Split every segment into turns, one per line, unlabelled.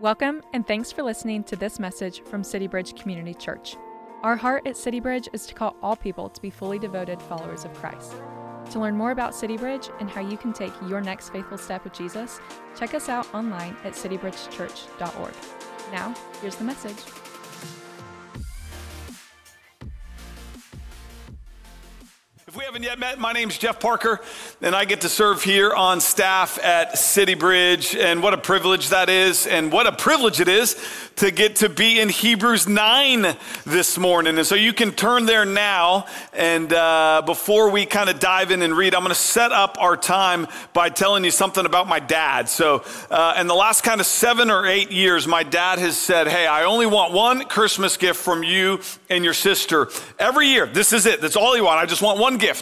Welcome, and thanks for listening to this message from City Bridge Community Church. Our heart at City Bridge is to call all people to be fully devoted followers of Christ. To learn more about City Bridge and how you can take your next faithful step with Jesus, check us out online at citybridgechurch.org. Now, here's the message.
Haven't yet met, my name's Jeff Parker, and I get to serve here on staff at City Bridge. And what a privilege that is, and what a privilege it is to get to be in Hebrews 9 this morning. And so you can turn there now. And uh, before we kind of dive in and read, I'm going to set up our time by telling you something about my dad. So, uh, in the last kind of seven or eight years, my dad has said, Hey, I only want one Christmas gift from you and your sister every year. This is it. That's all you want. I just want one gift.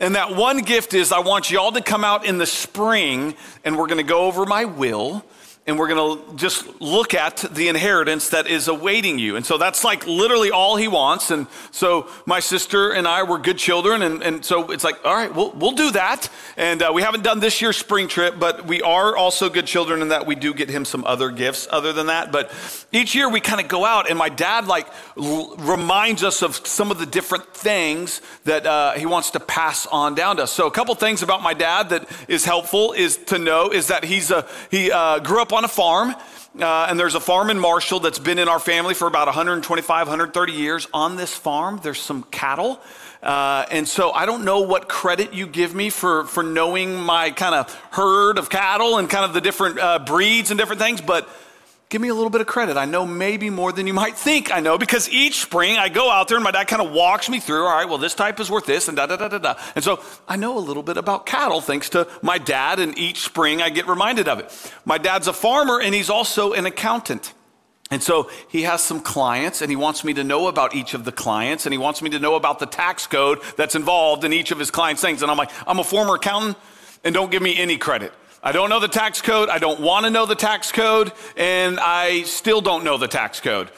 And that one gift is I want you all to come out in the spring and we're going to go over my will and we're going to just look at the inheritance that is awaiting you. And so that's like literally all he wants. And so my sister and I were good children. And, and so it's like, all right, we'll, we'll do that. And uh, we haven't done this year's spring trip, but we are also good children in that we do get him some other gifts other than that. But each year we kind of go out, and my dad like l- reminds us of some of the different things that uh, he wants to pass on down to us. So a couple things about my dad that is helpful is to know is that he's a, he uh, grew up on a farm. Uh, and there's a farm in Marshall that's been in our family for about 125, 130 years. On this farm, there's some cattle. Uh, and so I don't know what credit you give me for, for knowing my kind of herd of cattle and kind of the different uh, breeds and different things, but give me a little bit of credit. I know maybe more than you might think I know because each spring I go out there and my dad kind of walks me through, all right, well, this type is worth this and da da da da da. And so I know a little bit about cattle thanks to my dad, and each spring I get reminded of it. My dad's a farmer and he's also an accountant. And so he has some clients and he wants me to know about each of the clients and he wants me to know about the tax code that's involved in each of his clients' things. And I'm like, I'm a former accountant and don't give me any credit. I don't know the tax code. I don't want to know the tax code. And I still don't know the tax code.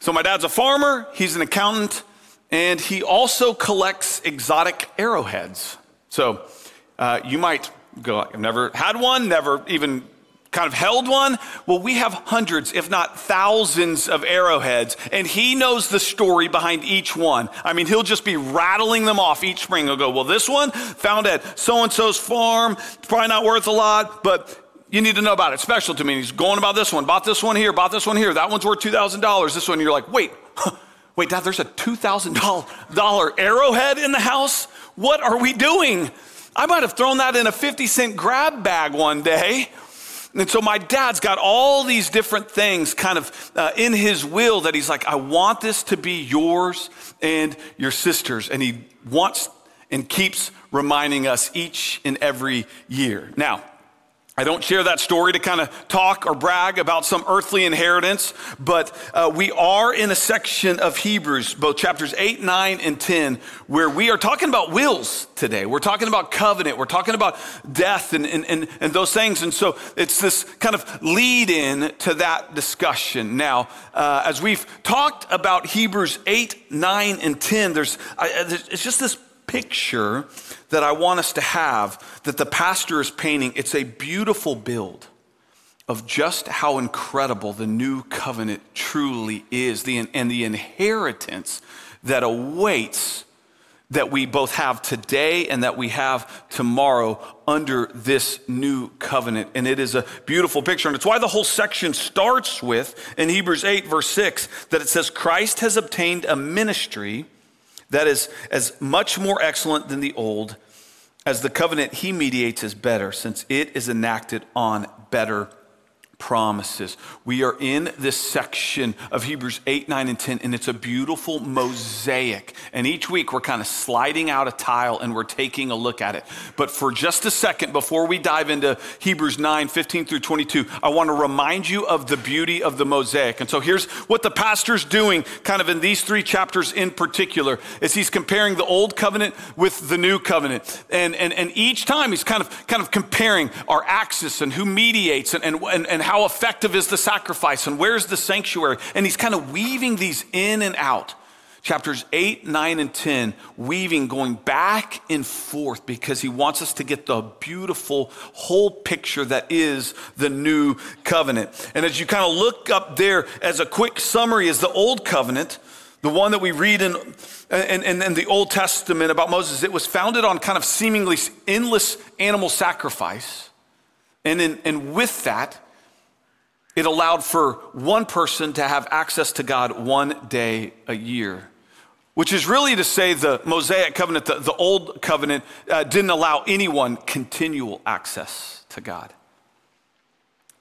So my dad's a farmer, he's an accountant, and he also collects exotic arrowheads. So uh, you might go, I've never had one, never even kind of held one. Well, we have hundreds, if not thousands, of arrowheads, and he knows the story behind each one. I mean, he'll just be rattling them off each spring. He'll go, Well, this one found at so and so's farm, it's probably not worth a lot, but you need to know about it. Special to me. And he's going about this one, bought this one here, bought this one here. That one's worth $2,000. This one, you're like, Wait, wait, Dad, there's a $2,000 arrowhead in the house? What are we doing? I might have thrown that in a 50 cent grab bag one day. And so my dad's got all these different things kind of uh, in his will that he's like, I want this to be yours and your sister's. And he wants and keeps reminding us each and every year. Now, I don't share that story to kind of talk or brag about some earthly inheritance, but uh, we are in a section of Hebrews, both chapters 8, 9, and 10, where we are talking about wills today. We're talking about covenant. We're talking about death and, and, and, and those things. And so it's this kind of lead in to that discussion. Now, uh, as we've talked about Hebrews 8, 9, and 10, there's, uh, it's just this picture that I want us to have that the pastor is painting. It's a beautiful build of just how incredible the new covenant truly is the, and the inheritance that awaits that we both have today and that we have tomorrow under this new covenant. And it is a beautiful picture. And it's why the whole section starts with, in Hebrews 8, verse 6, that it says, Christ has obtained a ministry that is as much more excellent than the old, as the covenant he mediates is better, since it is enacted on better promises. We are in this section of Hebrews 8, 9, and 10, and it's a beautiful mosaic. And each week we're kind of sliding out a tile and we're taking a look at it. But for just a second, before we dive into Hebrews 9, 15 through 22, I want to remind you of the beauty of the mosaic. And so here's what the pastor's doing, kind of in these three chapters in particular, is he's comparing the old covenant with the new covenant. And, and, and each time he's kind of, kind of comparing our axis and who mediates and, and, and, and how effective is the sacrifice and where's the sanctuary. And he's kind of weaving these in and out chapters 8, 9, and 10, weaving, going back and forth because he wants us to get the beautiful whole picture that is the new covenant. And as you kind of look up there as a quick summary, is the old covenant, the one that we read in, in, in, in the Old Testament about Moses, it was founded on kind of seemingly endless animal sacrifice. And, in, and with that, it allowed for one person to have access to God one day a year which is really to say the Mosaic covenant, the, the old covenant, uh, didn't allow anyone continual access to God.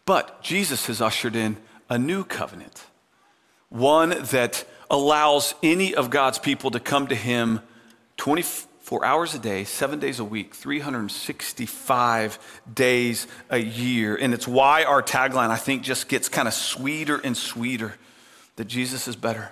But Jesus has ushered in a new covenant, one that allows any of God's people to come to Him 24 hours a day, seven days a week, 365 days a year. And it's why our tagline, I think, just gets kind of sweeter and sweeter that Jesus is better.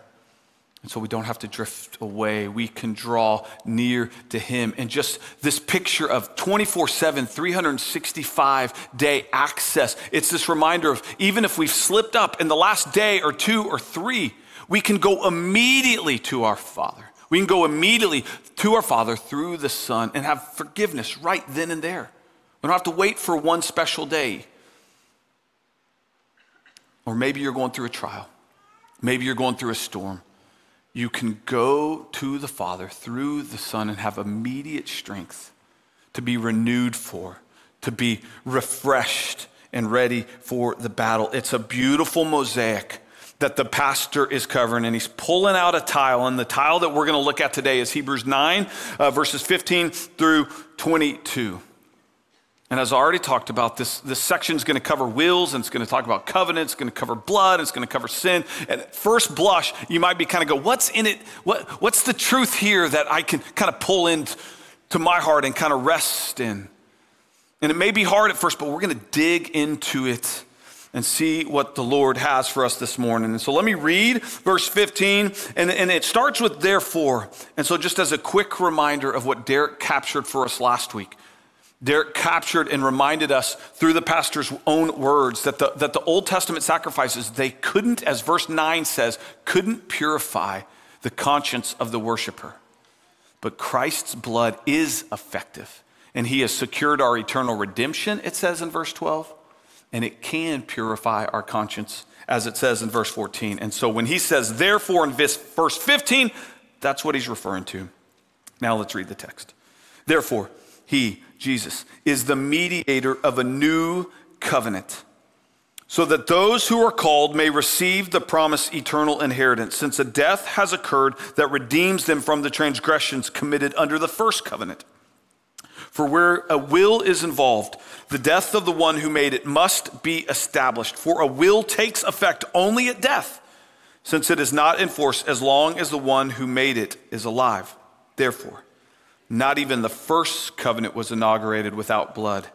And so we don't have to drift away. We can draw near to Him. And just this picture of 24 7, 365 day access, it's this reminder of even if we've slipped up in the last day or two or three, we can go immediately to our Father. We can go immediately to our Father through the Son and have forgiveness right then and there. We don't have to wait for one special day. Or maybe you're going through a trial, maybe you're going through a storm you can go to the Father through the Son and have immediate strength to be renewed for, to be refreshed and ready for the battle. It's a beautiful mosaic that the pastor is covering, and he's pulling out a tile. And the tile that we're going to look at today is Hebrews 9, uh, verses 15 through 22. And as I already talked about, this, this section is going to cover wills and it's going to talk about covenants, it's going to cover blood, it's going to cover sin. And at first blush, you might be kind of go, what's in it? What, what's the truth here that I can kind of pull into my heart and kind of rest in? And it may be hard at first, but we're going to dig into it and see what the Lord has for us this morning. And so let me read verse 15, and, and it starts with therefore. And so, just as a quick reminder of what Derek captured for us last week, Derek captured and reminded us through the pastor's own words that the, that the Old Testament sacrifices, they couldn't, as verse 9 says, couldn't purify the conscience of the worshiper. But Christ's blood is effective, and he has secured our eternal redemption, it says in verse 12, and it can purify our conscience, as it says in verse 14. And so when he says, therefore, in verse 15, that's what he's referring to. Now let's read the text. Therefore, he, Jesus, is the mediator of a new covenant, so that those who are called may receive the promised eternal inheritance, since a death has occurred that redeems them from the transgressions committed under the first covenant. For where a will is involved, the death of the one who made it must be established. For a will takes effect only at death, since it is not in force as long as the one who made it is alive. Therefore, not even the first covenant was inaugurated without blood.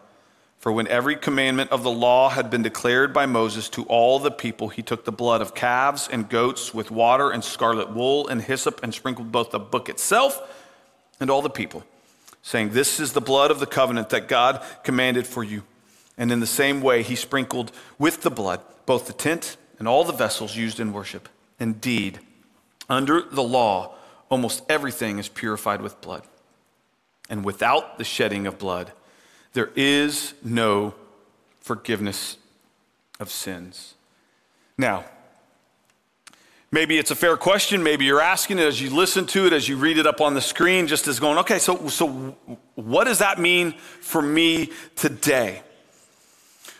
For when every commandment of the law had been declared by Moses to all the people, he took the blood of calves and goats with water and scarlet wool and hyssop and sprinkled both the book itself and all the people, saying, This is the blood of the covenant that God commanded for you. And in the same way, he sprinkled with the blood both the tent and all the vessels used in worship. Indeed, under the law, almost everything is purified with blood and without the shedding of blood, there is no forgiveness of sins. Now, maybe it's a fair question. Maybe you're asking it as you listen to it, as you read it up on the screen, just as going, okay, so, so what does that mean for me today?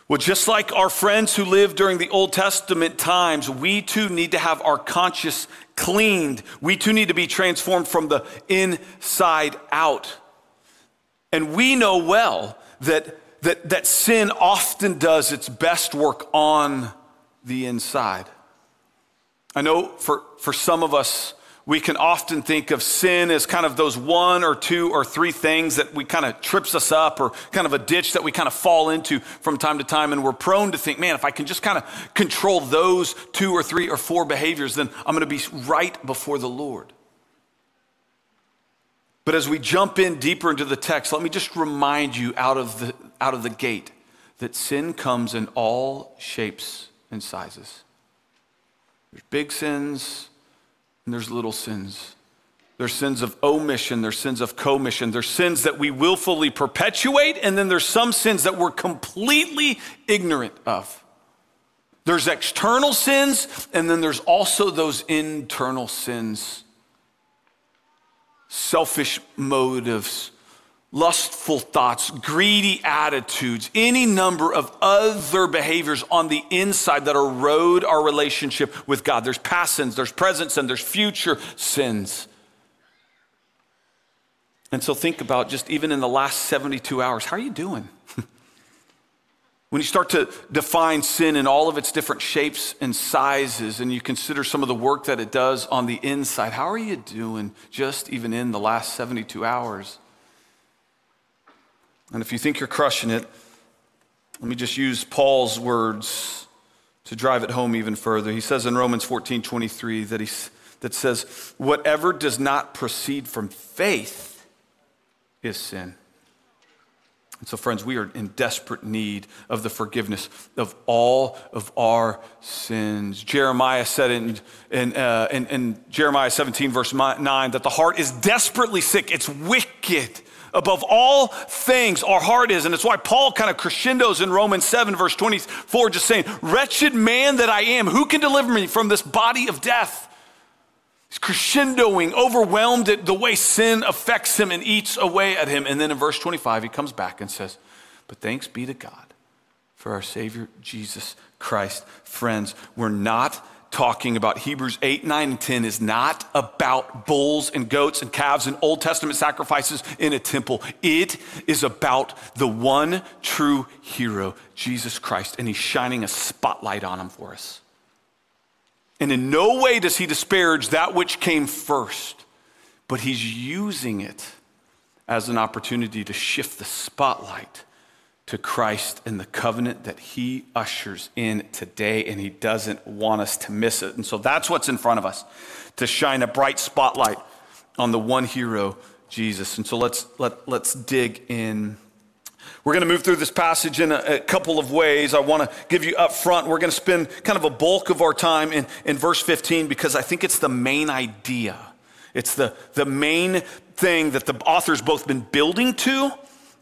Well, just like our friends who lived during the Old Testament times, we too need to have our conscience cleaned. We too need to be transformed from the inside out. And we know well that, that, that sin often does its best work on the inside. I know for, for some of us, we can often think of sin as kind of those one or two or three things that we kind of trips us up or kind of a ditch that we kind of fall into from time to time. And we're prone to think, man, if I can just kind of control those two or three or four behaviors, then I'm going to be right before the Lord. But as we jump in deeper into the text, let me just remind you out of the, out of the gate that sin comes in all shapes and sizes. There's big sins, and there's little sins. There's sins of omission, there's sins of commission, there's sins that we willfully perpetuate, and then there's some sins that we're completely ignorant of. There's external sins, and then there's also those internal sins selfish motives, lustful thoughts, greedy attitudes, any number of other behaviors on the inside that erode our relationship with God. There's past sins, there's present sin, there's future sins. And so think about just even in the last 72 hours, how are you doing? when you start to define sin in all of its different shapes and sizes, and you consider some of the work that it does on the inside, how are you doing just even in the last 72 hours? And if you think you're crushing it, let me just use Paul's words to drive it home even further. He says in Romans 14 23 that, he, that says, Whatever does not proceed from faith, is sin. And so, friends, we are in desperate need of the forgiveness of all of our sins. Jeremiah said in, in, uh, in, in, Jeremiah 17, verse 9, that the heart is desperately sick, it's wicked. Above all things, our heart is. And it's why Paul kind of crescendos in Romans 7, verse 24, just saying, Wretched man that I am, who can deliver me from this body of death? He's crescendoing, overwhelmed at the way sin affects him and eats away at him. And then in verse 25, he comes back and says, But thanks be to God for our Savior Jesus Christ. Friends, we're not talking about Hebrews 8, 9, and 10 is not about bulls and goats and calves and Old Testament sacrifices in a temple. It is about the one true hero, Jesus Christ, and he's shining a spotlight on him for us. And in no way does he disparage that which came first, but he's using it as an opportunity to shift the spotlight to Christ and the covenant that he ushers in today, and he doesn't want us to miss it. And so that's what's in front of us to shine a bright spotlight on the one hero, Jesus. And so let's, let, let's dig in we're going to move through this passage in a, a couple of ways. I want to give you up front, we're going to spend kind of a bulk of our time in, in verse 15 because I think it's the main idea. It's the, the main thing that the author's both been building to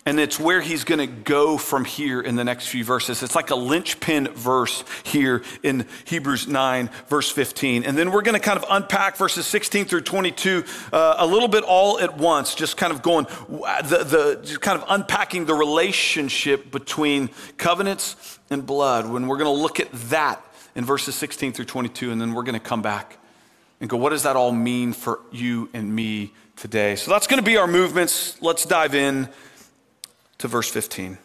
and it's where he's going to go from here in the next few verses. It's like a linchpin verse here in Hebrews 9, verse 15. And then we're going to kind of unpack verses 16 through 22 uh, a little bit all at once, just kind of going, the, the, kind of unpacking the relationship between covenants and blood. When we're going to look at that in verses 16 through 22, and then we're going to come back and go, what does that all mean for you and me today? So that's going to be our movements. Let's dive in to verse 15.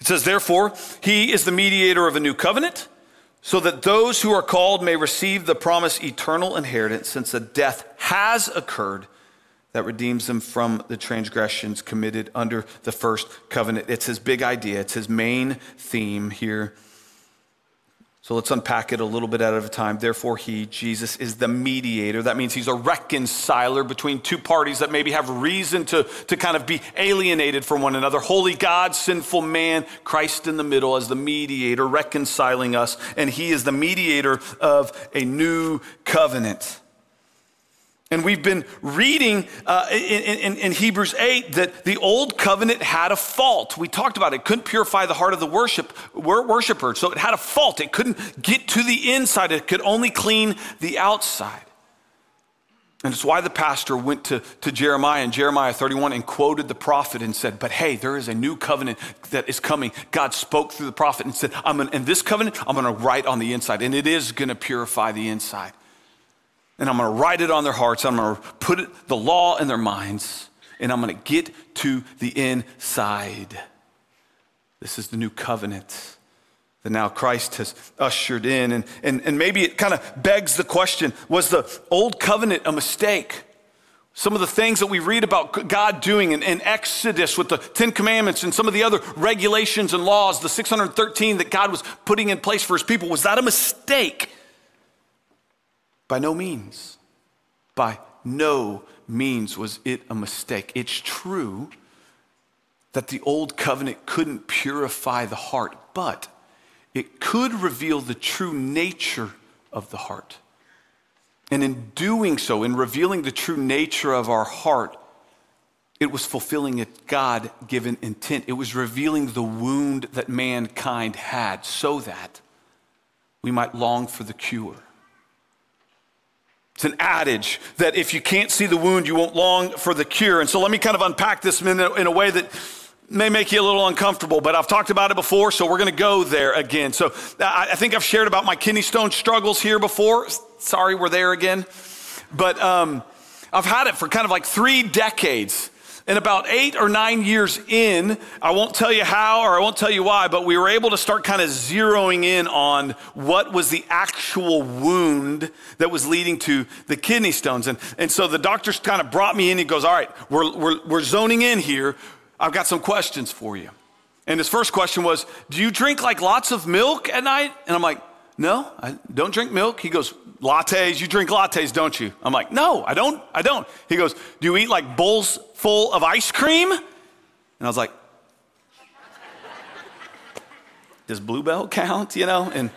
It says, Therefore, he is the mediator of a new covenant, so that those who are called may receive the promised eternal inheritance, since a death has occurred that redeems them from the transgressions committed under the first covenant. It's his big idea, it's his main theme here so let's unpack it a little bit at a time. Therefore, he, Jesus, is the mediator. That means he's a reconciler between two parties that maybe have reason to, to kind of be alienated from one another. Holy God, sinful man, Christ in the middle as the mediator, reconciling us. And he is the mediator of a new covenant. And we've been reading uh, in, in, in, Hebrews 8 that the old covenant had a fault. We talked about it. it couldn't purify the heart of the worship, worshiper. So it had a fault. It couldn't get to the inside, it could only clean the outside. And it's why the pastor went to, to Jeremiah in Jeremiah 31 and quoted the prophet and said, But hey, there is a new covenant that is coming. God spoke through the prophet and said, I'm gonna, in this covenant, I'm going to write on the inside, and it is going to purify the inside and I'm going to write it on their hearts. I'm going to put it, the law in their minds, and I'm going to get to the inside. This is the new covenant that now Christ has ushered in. And, and, and maybe it kind of begs the question was the old covenant a mistake? Some of the things that we read about God doing in, in, Exodus with the Ten Commandments and some of the other regulations and laws, the 613 that God was putting in place for his people, was that a mistake? By no means. By no means was it a mistake. It's true that the old covenant couldn't purify the heart, but it could reveal the true nature of the heart. And in doing so, in revealing the true nature of our heart, it was fulfilling a God given intent. It was revealing the wound that mankind had so that we might long for the cure. It's an adage that if you can't see the wound, you won't long for the cure. And so let me kind of unpack this in a, in a way that may make you a little uncomfortable, but I've talked about it before, so we're going to go there again. So I think I've shared about my kidney stone struggles here before. Sorry, we're there again. But um, I've had it for kind of like three decades. And about eight or nine years in, I won't tell you how or I won't tell you why, but we were able to start kind of zeroing in on what was the actual wound that was leading to the kidney stones. And, and so the doctors kind of brought me in. He goes, All right, we're, we're, we're zoning in here. I've got some questions for you. And his first question was, Do you drink like lots of milk at night? And I'm like, No, I don't drink milk. He goes, lattes, you drink lattes, don't you? I'm like, no, I don't, I don't. He goes, do you eat like bowls full of ice cream? And I was like, does Bluebell count, you know? And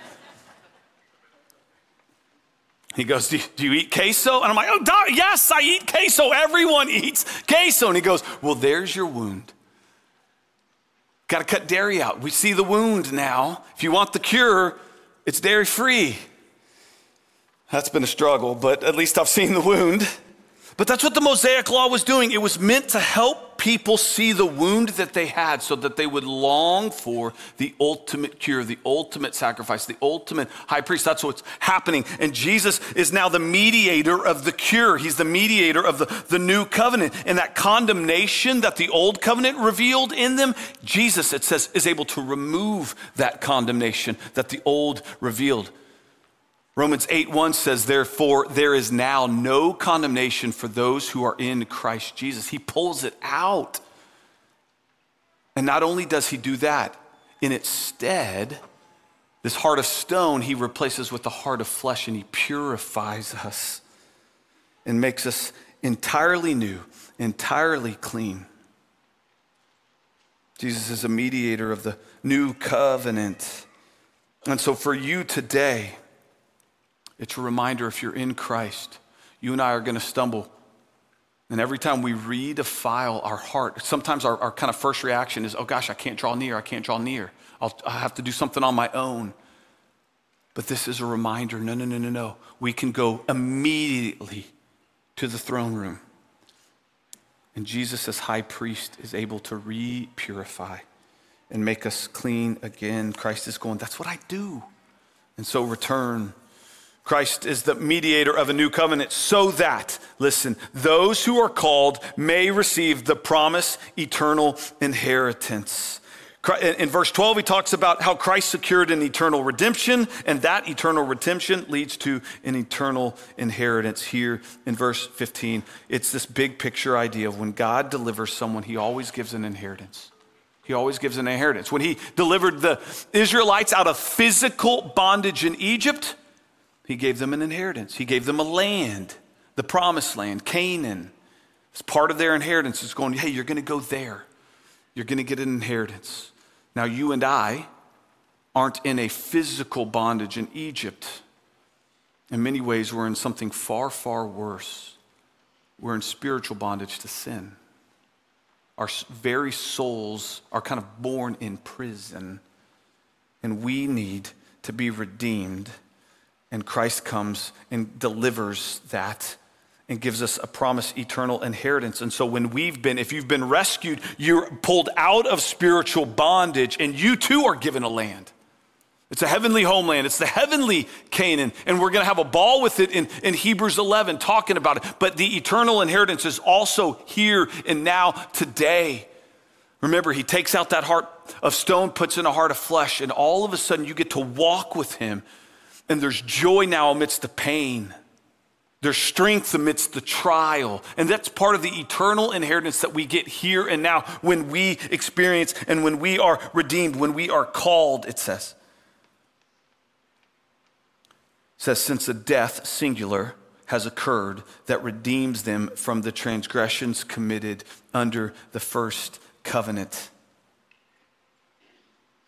he goes, do, do you eat queso? And I'm like, oh, doc, yes, I eat queso. Everyone eats queso. And he goes, well, there's your wound. Got to cut dairy out. We see the wound now. If you want the cure, it's dairy free. That's been a struggle, but at least I've seen the wound. But that's what the Mosaic Law was doing. It was meant to help people see the wound that they had so that they would long for the ultimate cure, the ultimate sacrifice, the ultimate high priest. That's what's happening. And Jesus is now the mediator of the cure. He's the mediator of the, the new covenant. And that condemnation that the old covenant revealed in them, Jesus, it says, is able to remove that condemnation that the old revealed. Romans 8 1 says, Therefore, there is now no condemnation for those who are in Christ Jesus. He pulls it out. And not only does he do that, in its stead, this heart of stone he replaces with the heart of flesh and he purifies us and makes us entirely new, entirely clean. Jesus is a mediator of the new covenant. And so for you today, it's a reminder if you're in Christ, you and I are going to stumble. And every time we redefile our heart, sometimes our, our kind of first reaction is, oh gosh, I can't draw near, I can't draw near. I'll, i have to do something on my own. But this is a reminder no, no, no, no, no. We can go immediately to the throne room. And Jesus, as high priest, is able to re purify and make us clean again. Christ is going, that's what I do. And so return Christ is the mediator of a new covenant so that, listen, those who are called may receive the promise eternal inheritance. In verse 12, he talks about how Christ secured an eternal redemption, and that eternal redemption leads to an eternal inheritance. Here in verse 15, it's this big picture idea of when God delivers someone, he always gives an inheritance. He always gives an inheritance. When he delivered the Israelites out of physical bondage in Egypt, he gave them an inheritance. He gave them a land, the promised land, Canaan. It's part of their inheritance. It's going, hey, you're going to go there. You're going to get an inheritance. Now, you and I aren't in a physical bondage in Egypt. In many ways, we're in something far, far worse. We're in spiritual bondage to sin. Our very souls are kind of born in prison, and we need to be redeemed and Christ comes and delivers that and gives us a promise eternal inheritance. And so, when we've been, if you've been rescued, you're pulled out of spiritual bondage, and you too are given a land. It's a heavenly homeland. It's the heavenly Canaan. And we're going to have a ball with it in, in Hebrews 11, talking about it. But the eternal inheritance is also here and now, today. Remember, he takes out that heart of stone, puts in a heart of flesh, and all of a sudden you get to walk with him and there's joy now amidst the pain. There's strength amidst the trial. And that's part of the eternal inheritance that we get here and now when we experience and when we are redeemed, when we are called, it says. It says, since a death, singular, has occurred that redeems them from the transgressions committed under the first covenant.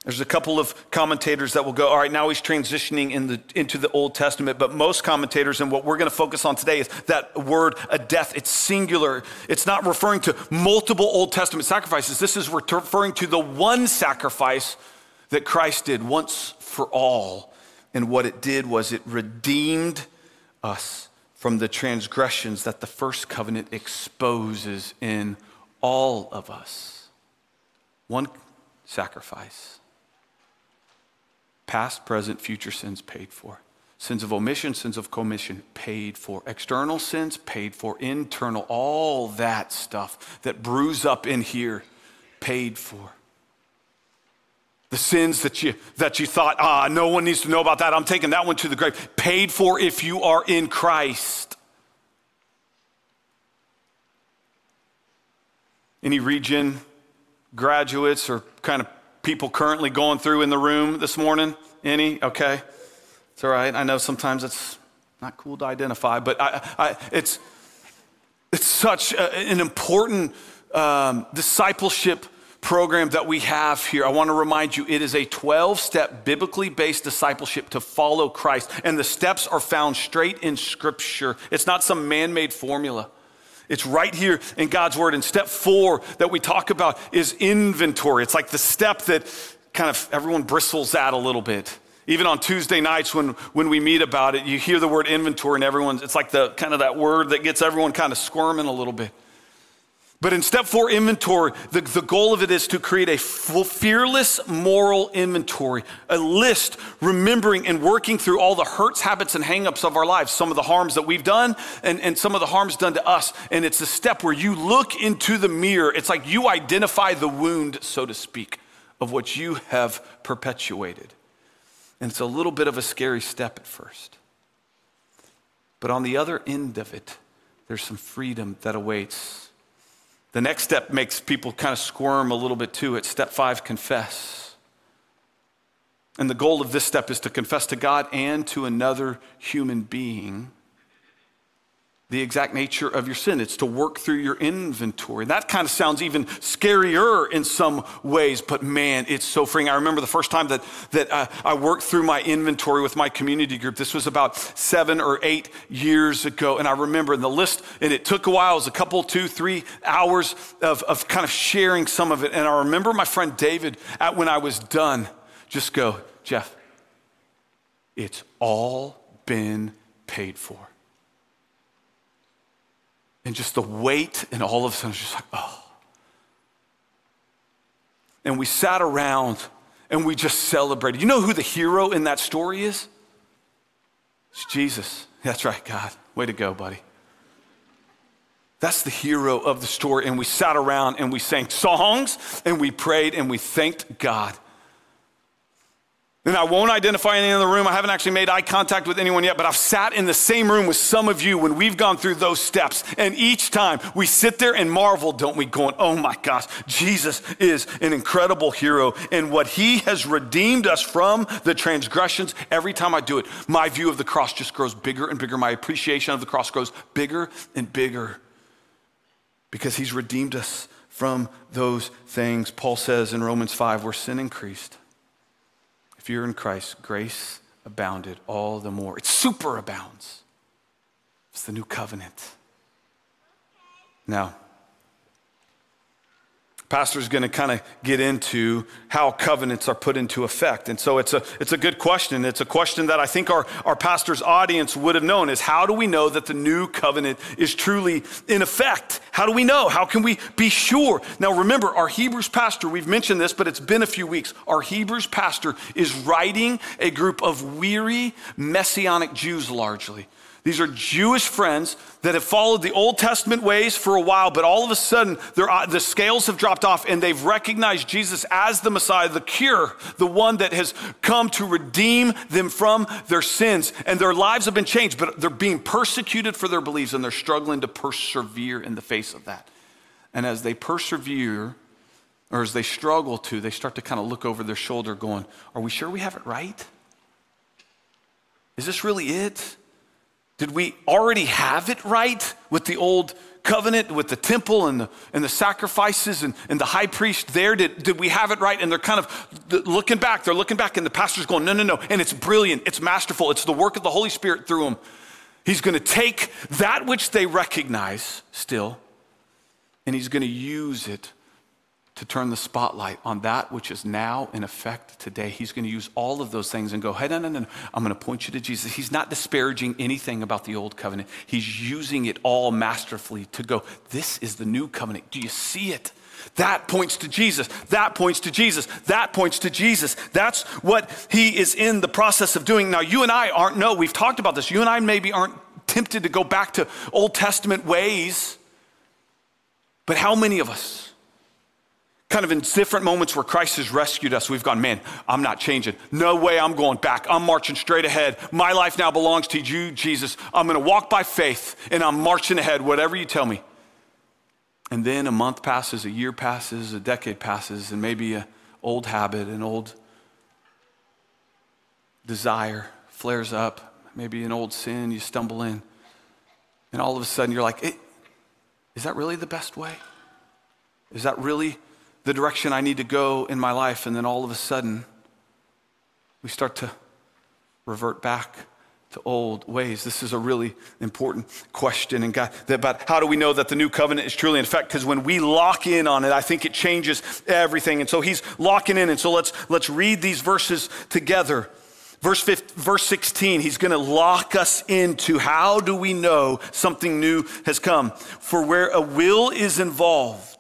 There's a couple of commentators that will go, all right, now he's transitioning in the, into the Old Testament, but most commentators, and what we're going to focus on today is that word, a death, it's singular. It's not referring to multiple Old Testament sacrifices. This is referring to the one sacrifice that Christ did once for all. And what it did was it redeemed us from the transgressions that the first covenant exposes in all of us. One sacrifice Past, present, future sins paid for. Sins of omission, sins of commission paid for. External sins paid for. Internal, all that stuff that brews up in here paid for. The sins that you, that you thought, ah, no one needs to know about that. I'm taking that one to the grave. Paid for if you are in Christ. Any re:gen graduates or kind of people currently going through in the room this morning? Any? Okay. It's all right. I know sometimes it's not cool to identify, but I, I, it's, it's such a, an important um, discipleship program that we have here. I want to remind you it is a 12 step biblically based discipleship to follow Christ, and the steps are found straight in Scripture. It's not some man made formula. It's right here in God's word. And step four that we talk about is inventory. It's like the step that kind of everyone bristles at a little bit. Even on Tuesday nights when, when we meet about it, you hear the word inventory and everyone's, it's like the kind of that word that gets everyone kind of squirming a little bit. But in step four, inventory, the, the goal of it is to create a fearless moral inventory, a list remembering and working through all the hurts, habits, and hangups of our lives, some of the harms that we've done and, and some of the harms done to us. And it's a step where you look into the mirror. It's like you identify the wound, so to speak, of what you have perpetuated. And it's a little bit of a scary step at first. But on the other end of it, there's some freedom that awaits the next step makes people kind of squirm a little bit too. It's step five confess. And the goal of this step is to confess to God and to another human being the exact nature of your sin. It's to work through your inventory. That kind of sounds even scarier in some ways, but man, it's so freeing. I remember the first time that, that uh, I worked through my inventory with my community group. This was about seven or eight years ago. And I remember in the list, and it took a while, it was a couple, two, three hours of, of kind of sharing some of it. And I remember my friend David, at, when I was done, just go, Jeff, it's all been paid for. And just the weight, and all of a sudden, it's just like, oh. And we sat around and we just celebrated. You know who the hero in that story is? It's Jesus. That's right, God. Way to go, buddy. That's the hero of the story. And we sat around and we sang songs and we prayed and we thanked God. And I won't identify anyone in the room. I haven't actually made eye contact with anyone yet, but I've sat in the same room with some of you when we've gone through those steps. And each time we sit there and marvel, don't we, going, oh my gosh, Jesus is an incredible hero. And what he has redeemed us from the transgressions, every time I do it, my view of the cross just grows bigger and bigger. My appreciation of the cross grows bigger and bigger because he's redeemed us from those things. Paul says in Romans 5, where sin increased if you're in Christ, grace abounded all the more. It superabounds. It's the new covenant. Now, pastor's going to kind of get into how covenants are put into effect. And so it's a, it's a good question. It's a question that i think our, our pastor's audience would have known is how do we know that the new covenant is truly in effect? How do we know? How can we be sure? Now remember our hebrews pastor we've mentioned this but it's been a few weeks. Our hebrews pastor is writing a group of weary messianic jews largely these are Jewish friends that have followed the Old Testament ways for a while, but all of a sudden uh, the scales have dropped off and they've recognized Jesus as the Messiah, the cure, the one that has come to redeem them from their sins. And their lives have been changed, but they're being persecuted for their beliefs and they're struggling to persevere in the face of that. And as they persevere, or as they struggle to, they start to kind of look over their shoulder going, Are we sure we have it right? Is this really it? Did we already have it right with the old covenant with the temple and the, and the sacrifices and, and the high priest there? Did, did we have it right? And they're kind of looking back. They're looking back, and the pastor's going, no, no, no. And it's brilliant. It's masterful. It's the work of the Holy Spirit through them. He's going to take that which they recognize still, and he's going to use it to turn the spotlight on that which is now in effect today. He's going to use all of those things and go, hey, no, no, no, I'm going to point you to Jesus. He's not disparaging anything about the old covenant. He's using it all masterfully to go, this is the new covenant. Do you see it? That points to Jesus. That points to Jesus. That points to Jesus. That's what he is in the process of doing. Now, you and I aren't, no, we've talked about this. You and I maybe aren't tempted to go back to Old Testament ways. But how many of us? Kind of in different moments where Christ has rescued us, we've gone, man, I'm not changing. No way I'm going back. I'm marching straight ahead. My life now belongs to you, Jesus. I'm going to walk by faith and I'm marching ahead, whatever you tell me. And then a month passes, a year passes, a decade passes, and maybe an old habit, an old desire flares up, maybe an old sin you stumble in. And all of a sudden you're like, is that really the best way? Is that really the direction I need to go in my life, and then all of a sudden, we start to revert back to old ways. This is a really important question and God about how do we know that the new covenant is truly in effect? Because when we lock in on it, I think it changes everything. And so he's locking in. And so let's let's read these verses together. Verse 15, verse 16, he's going to lock us into how do we know something new has come? For where a will is involved,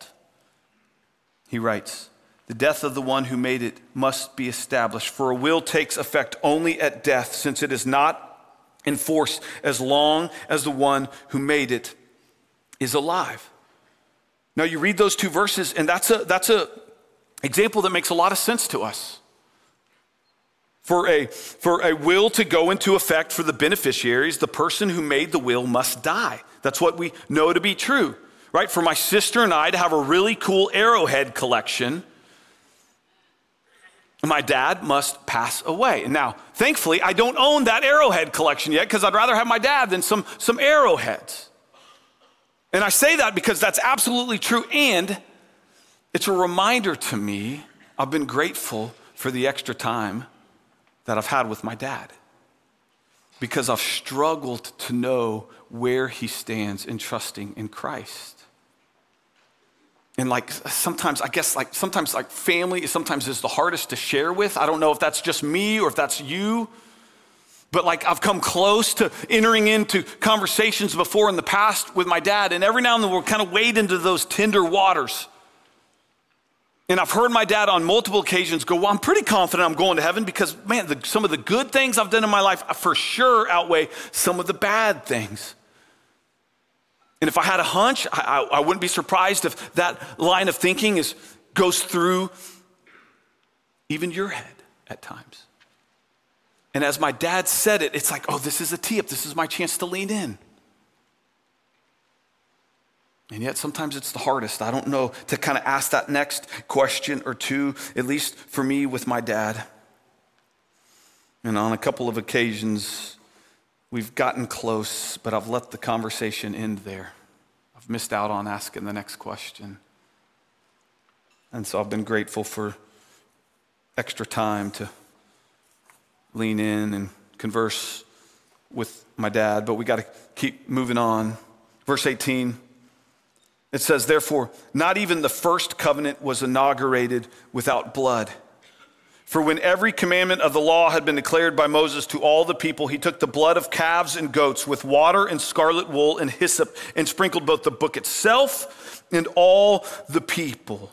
he writes, The death of the one who made it must be established, for a will takes effect only at death, since it is not in force as long as the one who made it is alive. Now you read those two verses, and that's a that's a example that makes a lot of sense to us. For a, for a will to go into effect for the beneficiaries, the person who made the will must die. That's what we know to be true right? For my sister and I to have a really cool arrowhead collection, my dad must pass away. And now, thankfully, I don't own that arrowhead collection yet because I'd rather have my dad than some, some arrowheads. And I say that because that's absolutely true. And it's a reminder to me, I've been grateful for the extra time that I've had with my dad because I've struggled to know where he stands in trusting in Christ and like sometimes i guess like sometimes like family sometimes is the hardest to share with. I don't know if that's just me or if that's you. But like i've come close to entering into conversations before in the past with my dad and every now and then we'll kind of wade into those tender waters. And i've heard my dad on multiple occasions go well i'm pretty confident i'm going to heaven because man the, some of the good things i've done in my life for sure outweigh some of the bad things and if I had a hunch, I, I, wouldn't be surprised if that line of thinking is, goes through even your head at times. And as my dad said it, it's like, oh, this is a tee up. This is my chance to lean in. And yet, sometimes it's the hardest. I don't know to kind of ask that next question or two, at least for me with my dad. And on a couple of occasions, We've gotten close, but I've let the conversation end there. I've missed out on asking the next question. And so I've been grateful for extra time to lean in and converse with my dad, but we got to keep moving on. Verse 18, it says, Therefore, not even the first covenant was inaugurated without blood. For when every commandment of the law had been declared by Moses to all the people, he took the blood of calves and goats with water and scarlet wool and hyssop and sprinkled both the book itself and all the people.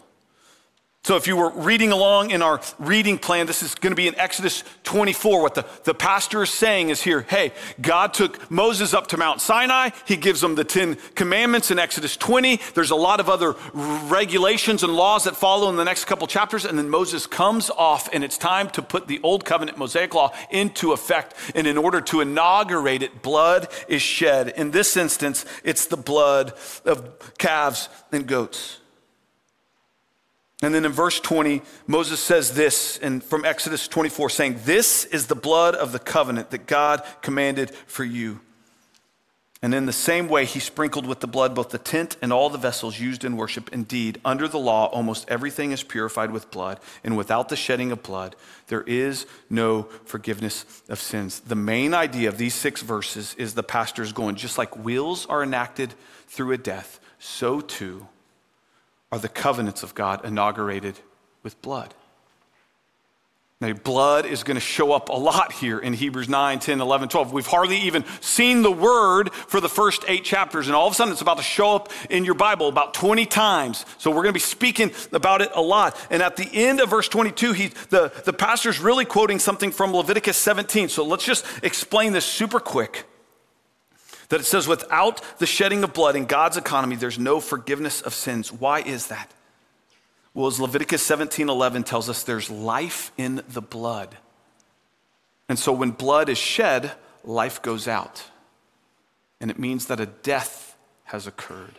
So, if you were reading along in our reading plan, this is going to be in Exodus 24. What the, the pastor is saying is here hey, God took Moses up to Mount Sinai. He gives him the Ten Commandments in Exodus 20. There's a lot of other regulations and laws that follow in the next couple chapters. And then Moses comes off, and it's time to put the Old Covenant Mosaic Law into effect. And in order to inaugurate it, blood is shed. In this instance, it's the blood of calves and goats. And then in verse 20, Moses says this in, from Exodus 24, saying, This is the blood of the covenant that God commanded for you. And in the same way, he sprinkled with the blood both the tent and all the vessels used in worship. Indeed, under the law, almost everything is purified with blood, and without the shedding of blood, there is no forgiveness of sins. The main idea of these six verses is the pastor's going, just like wheels are enacted through a death, so too are the covenants of God inaugurated with blood. Now, blood is going to show up a lot here in Hebrews 9, 10, 11, 12. We've hardly even seen the word for the first eight chapters, and all of a sudden it's about to show up in your Bible about 20 times. So we're going to be speaking about it a lot. And at the end of verse 22, he, the, the pastor's really quoting something from Leviticus 17. So let's just explain this super quick. That it says, without the shedding of blood in God's economy, there's no forgiveness of sins. Why is that? Well, as Leviticus 17 11 tells us, there's life in the blood. And so when blood is shed, life goes out. And it means that a death has occurred.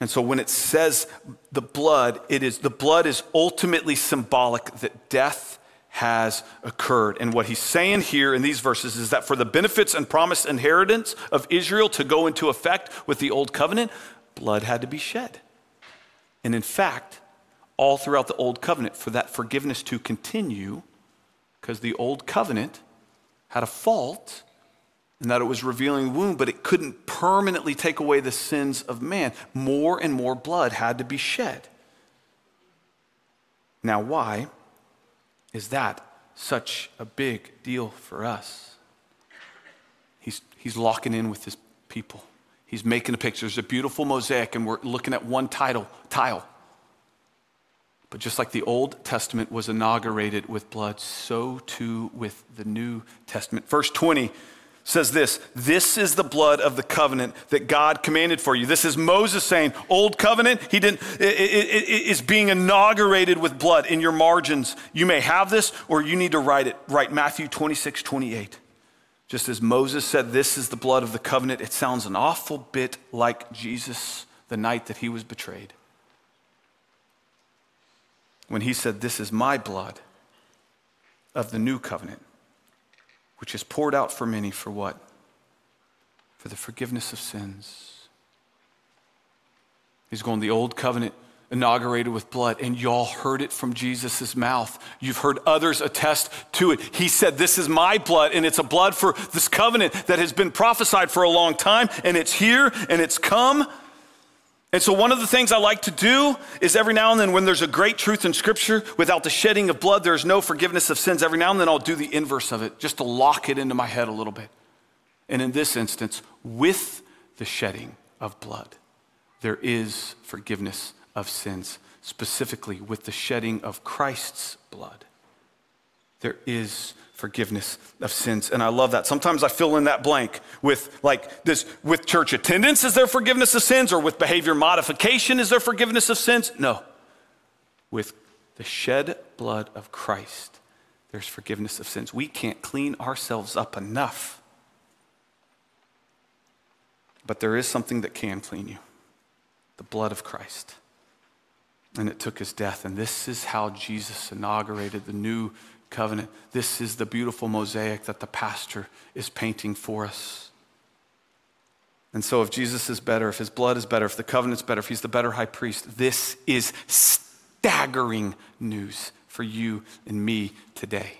And so when it says the blood, it is the blood is ultimately symbolic that death has occurred. And what he's saying here in these verses is that for the benefits and promised inheritance of Israel to go into effect with the old covenant, blood had to be shed. And in fact, all throughout the Old Covenant for that forgiveness to continue because the Old Covenant had a fault and that it was revealing wound, but it couldn't permanently take away the sins of man. More and more blood had to be shed. Now, why is that such a big deal for us? He's, he's locking in with his people. He's making a picture. There's a beautiful mosaic, and we're looking at one title, tile. But just like the Old Testament was inaugurated with blood, so too with the New Testament. Verse 20 says this This is the blood of the covenant that God commanded for you. This is Moses saying, Old covenant, he didn't, it, it, it is being inaugurated with blood in your margins. You may have this or you need to write it. Write Matthew 26, 28. Just as Moses said, This is the blood of the covenant, it sounds an awful bit like Jesus the night that he was betrayed when he said, This is my blood of the new covenant, which is poured out for many for what? For the forgiveness of sins. He's going, the old covenant inaugurated with blood, and y'all heard it from Jesus' mouth. You've heard others attest to it. He said, This is my blood, and it's a blood for this covenant that has been prophesied for a long time, and it's here and it's come. And so, one of the things I like to do is every now and then, when there's a great truth in Scripture, without the shedding of blood, there's no forgiveness of sins. Every now and then, I'll do the inverse of it just to lock it into my head a little bit. And in this instance, with the shedding of blood, there is forgiveness of sins, specifically with the shedding of Christ's blood. There is forgiveness of sins. And I love that. Sometimes I fill in that blank with like this with church attendance is there forgiveness of sins or with behavior modification is there forgiveness of sins? No. With the shed blood of Christ, there's forgiveness of sins. We can't clean ourselves up enough. But there is something that can clean you the blood of Christ. And it took his death. And this is how Jesus inaugurated the new covenant. This is the beautiful mosaic that the pastor is painting for us. And so, if Jesus is better, if his blood is better, if the covenant's better, if he's the better high priest, this is staggering news for you and me today.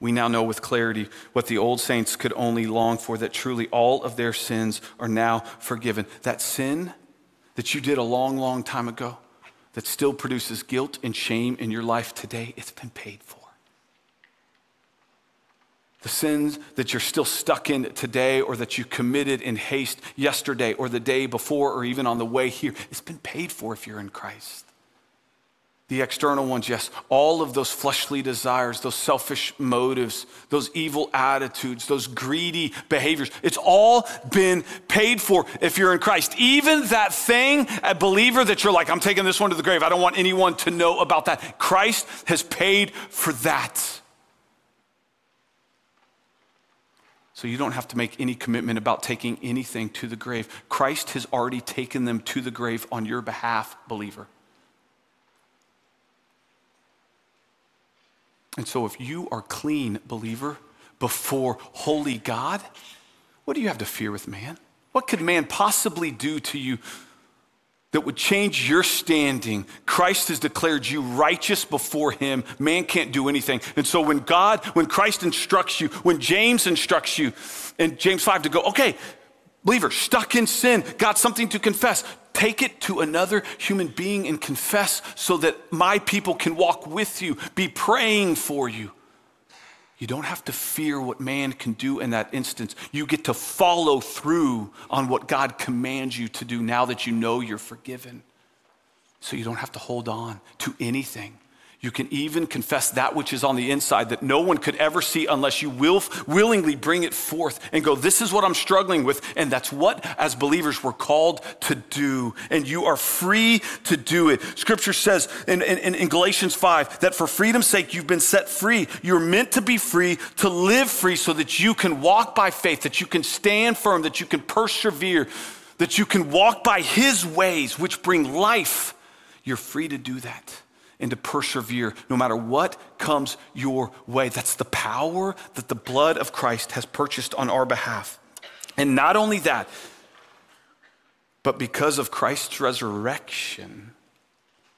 We now know with clarity what the old saints could only long for that truly all of their sins are now forgiven. That sin that you did a long, long time ago, that still produces guilt and shame in your life today, it's been paid for. The sins that you're still stuck in today or that you committed in haste yesterday or the day before or even on the way here, it's been paid for if you're in Christ. The external ones, yes. All of those fleshly desires, those selfish motives, those evil attitudes, those greedy behaviors, it's all been paid for if you're in Christ. Even that thing, a believer that you're like, I'm taking this one to the grave. I don't want anyone to know about that. Christ has paid for that. So you don't have to make any commitment about taking anything to the grave. Christ has already taken them to the grave on your behalf, believer. And so, if you are clean, believer, before holy God? What do you have to fear with man? What could man possibly do to you that would change your standing. Christ has declared you righteous before him. Man can't do anything. And so when God, when Christ instructs you, when James instructs you in James 5 to go, okay, believer, stuck in sin, got something to confess, take it to another human being and confess so that my people can walk with you, be praying for you. You don't have to fear what man can do in that instance. You get to follow through on what God commands you to do now that you know you're forgiven. So you don't have to hold on to anything. You can even confess that which is on the inside that no one could ever see unless you will willingly bring it forth and go, This is what I'm struggling with. And that's what, as believers, we're called to do. And you are free to do it. Scripture says in, in, in Galatians 5 that for freedom's sake, you've been set free. You're meant to be free, to live free, so that you can walk by faith, that you can stand firm, that you can persevere, that you can walk by His ways, which bring life. You're free to do that and to persevere no matter what comes your way. That's the power that the blood of Christ has purchased on our behalf. And not only that, but because of Christ's resurrection,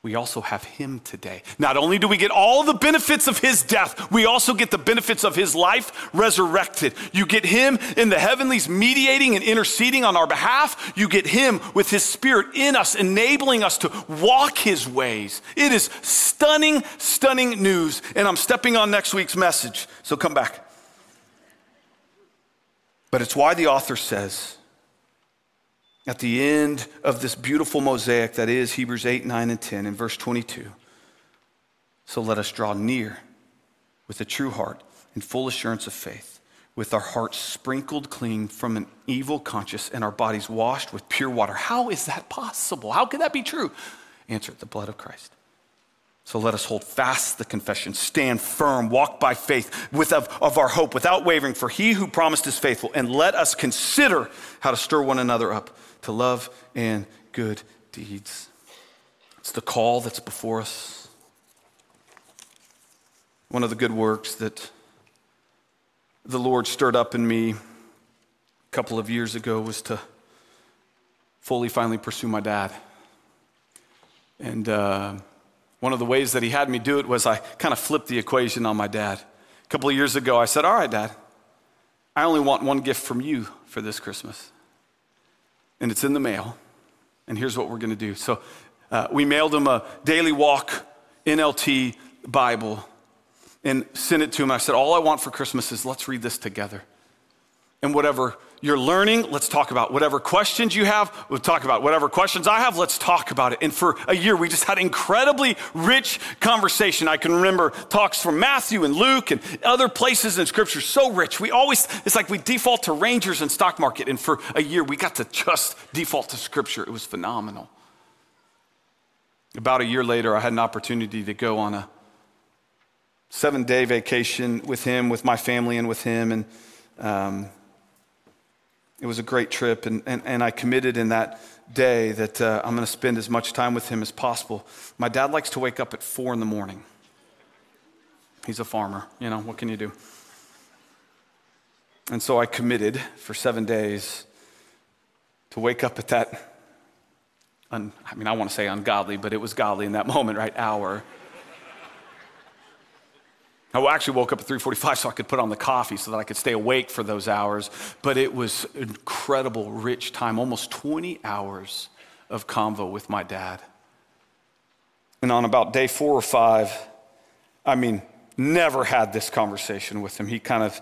we also have him today. Not only do we get all the benefits of his death, we also get the benefits of his life resurrected. You get him in the heavenlies mediating and interceding on our behalf. You get him with his spirit in us, enabling us to walk his ways. It is stunning, stunning news. And I'm stepping on next week's message, so come back. But it's why the author says, at the end of this beautiful mosaic that is Hebrews 8, 9, and 10 in verse 22. So let us draw near with a true heart and full assurance of faith, with our hearts sprinkled clean from an evil conscience and our bodies washed with pure water. How is that possible? How could that be true? Answer the blood of Christ. So let us hold fast the confession, stand firm, walk by faith with of, of our hope without wavering, for he who promised is faithful. And let us consider how to stir one another up to love and good deeds. It's the call that's before us. One of the good works that the Lord stirred up in me a couple of years ago was to fully finally pursue my dad. And uh, one of the ways that he had me do it was I kind of flipped the equation on my dad. A couple of years ago, I said, All right, dad, I only want one gift from you for this Christmas and it's in the mail. And here's what we're going to do. So uh, we mailed him a daily walk NLT Bible and sent it to him. I said, All I want for Christmas is let's read this together. And whatever you're learning, let's talk about. Whatever questions you have, we'll talk about. Whatever questions I have, let's talk about it. And for a year, we just had incredibly rich conversation. I can remember talks from Matthew and Luke and other places in Scripture, so rich. We always, it's like we default to Rangers and stock market. And for a year, we got to just default to Scripture. It was phenomenal. About a year later, I had an opportunity to go on a seven day vacation with him, with my family, and with him. And um, it was a great trip, and, and, and I committed in that day that uh, I'm going to spend as much time with him as possible. My dad likes to wake up at four in the morning. He's a farmer, you know, what can you do? And so I committed for seven days to wake up at that, un, I mean, I want to say ungodly, but it was godly in that moment, right? Hour. I actually woke up at 3:45 so I could put on the coffee so that I could stay awake for those hours. But it was incredible, rich time, almost 20 hours of convo with my dad. And on about day four or five, I mean, never had this conversation with him. He kind of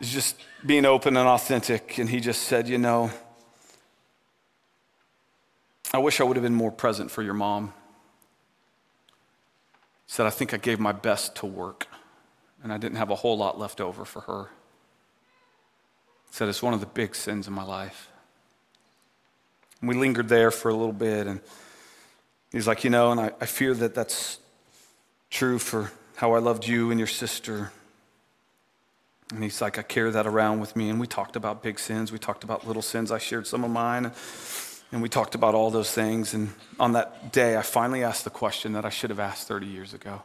is just being open and authentic, and he just said, you know, I wish I would have been more present for your mom. He said, I think I gave my best to work and I didn't have a whole lot left over for her. He said, It's one of the big sins in my life. And we lingered there for a little bit, and he's like, You know, and I, I fear that that's true for how I loved you and your sister. And he's like, I carry that around with me. And we talked about big sins. We talked about little sins. I shared some of mine. And we talked about all those things. And on that day, I finally asked the question that I should have asked 30 years ago.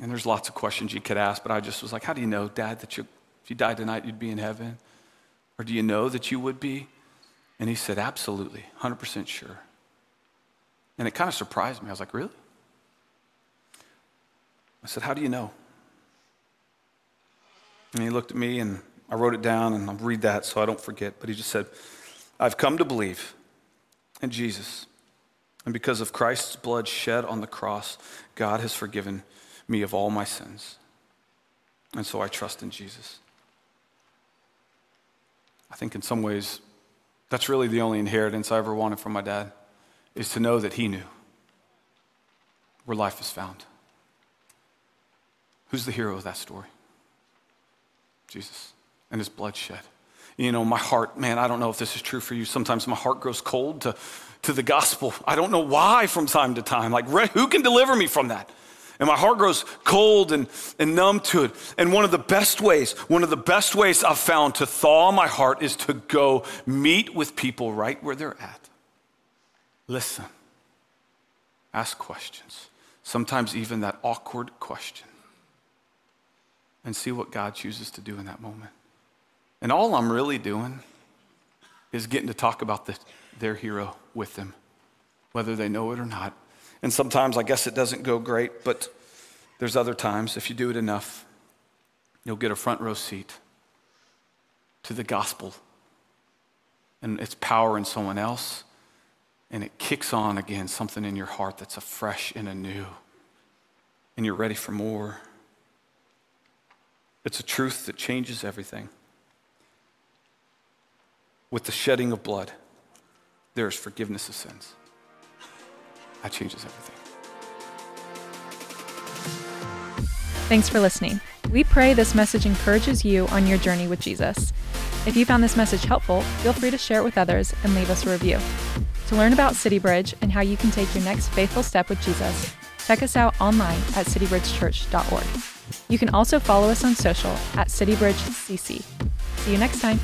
And there's lots of questions you could ask, but I just was like, How do you know, Dad, that you, if you died tonight, you'd be in heaven? Or do you know that you would be? And he said, Absolutely, 100% sure. And it kind of surprised me. I was like, Really? I said, How do you know? And he looked at me and I wrote it down and I'll read that so I don't forget. But he just said, I've come to believe in Jesus. And because of Christ's blood shed on the cross, God has forgiven me of all my sins. And so I trust in Jesus. I think in some ways, that's really the only inheritance I ever wanted from my dad, is to know that he knew where life is found. Who's the hero of that story? Jesus and his bloodshed. You know, my heart, man, I don't know if this is true for you. Sometimes my heart grows cold to, to the gospel. I don't know why from time to time. Like, who can deliver me from that? And my heart grows cold and, and numb to it. And one of the best ways, one of the best ways I've found to thaw my heart is to go meet with people right where they're at. Listen, ask questions, sometimes even that awkward question, and see what God chooses to do in that moment. And all I'm really doing is getting to talk about the, their hero with them, whether they know it or not. And sometimes I guess it doesn't go great, but there's other times, if you do it enough, you'll get a front row seat to the gospel and its power in someone else. And it kicks on again something in your heart that's a fresh and a new. And you're ready for more. It's a truth that changes everything. With the shedding of blood, there is forgiveness of sins. That changes everything.
Thanks for listening. We pray this message encourages you on your journey with Jesus. If you found this message helpful, feel free to share it with others and leave us a review. To learn about City Bridge and how you can take your next faithful step with Jesus, check us out online at citybridgechurch.org. You can also follow us on social at CityBridgeCC. See you next time.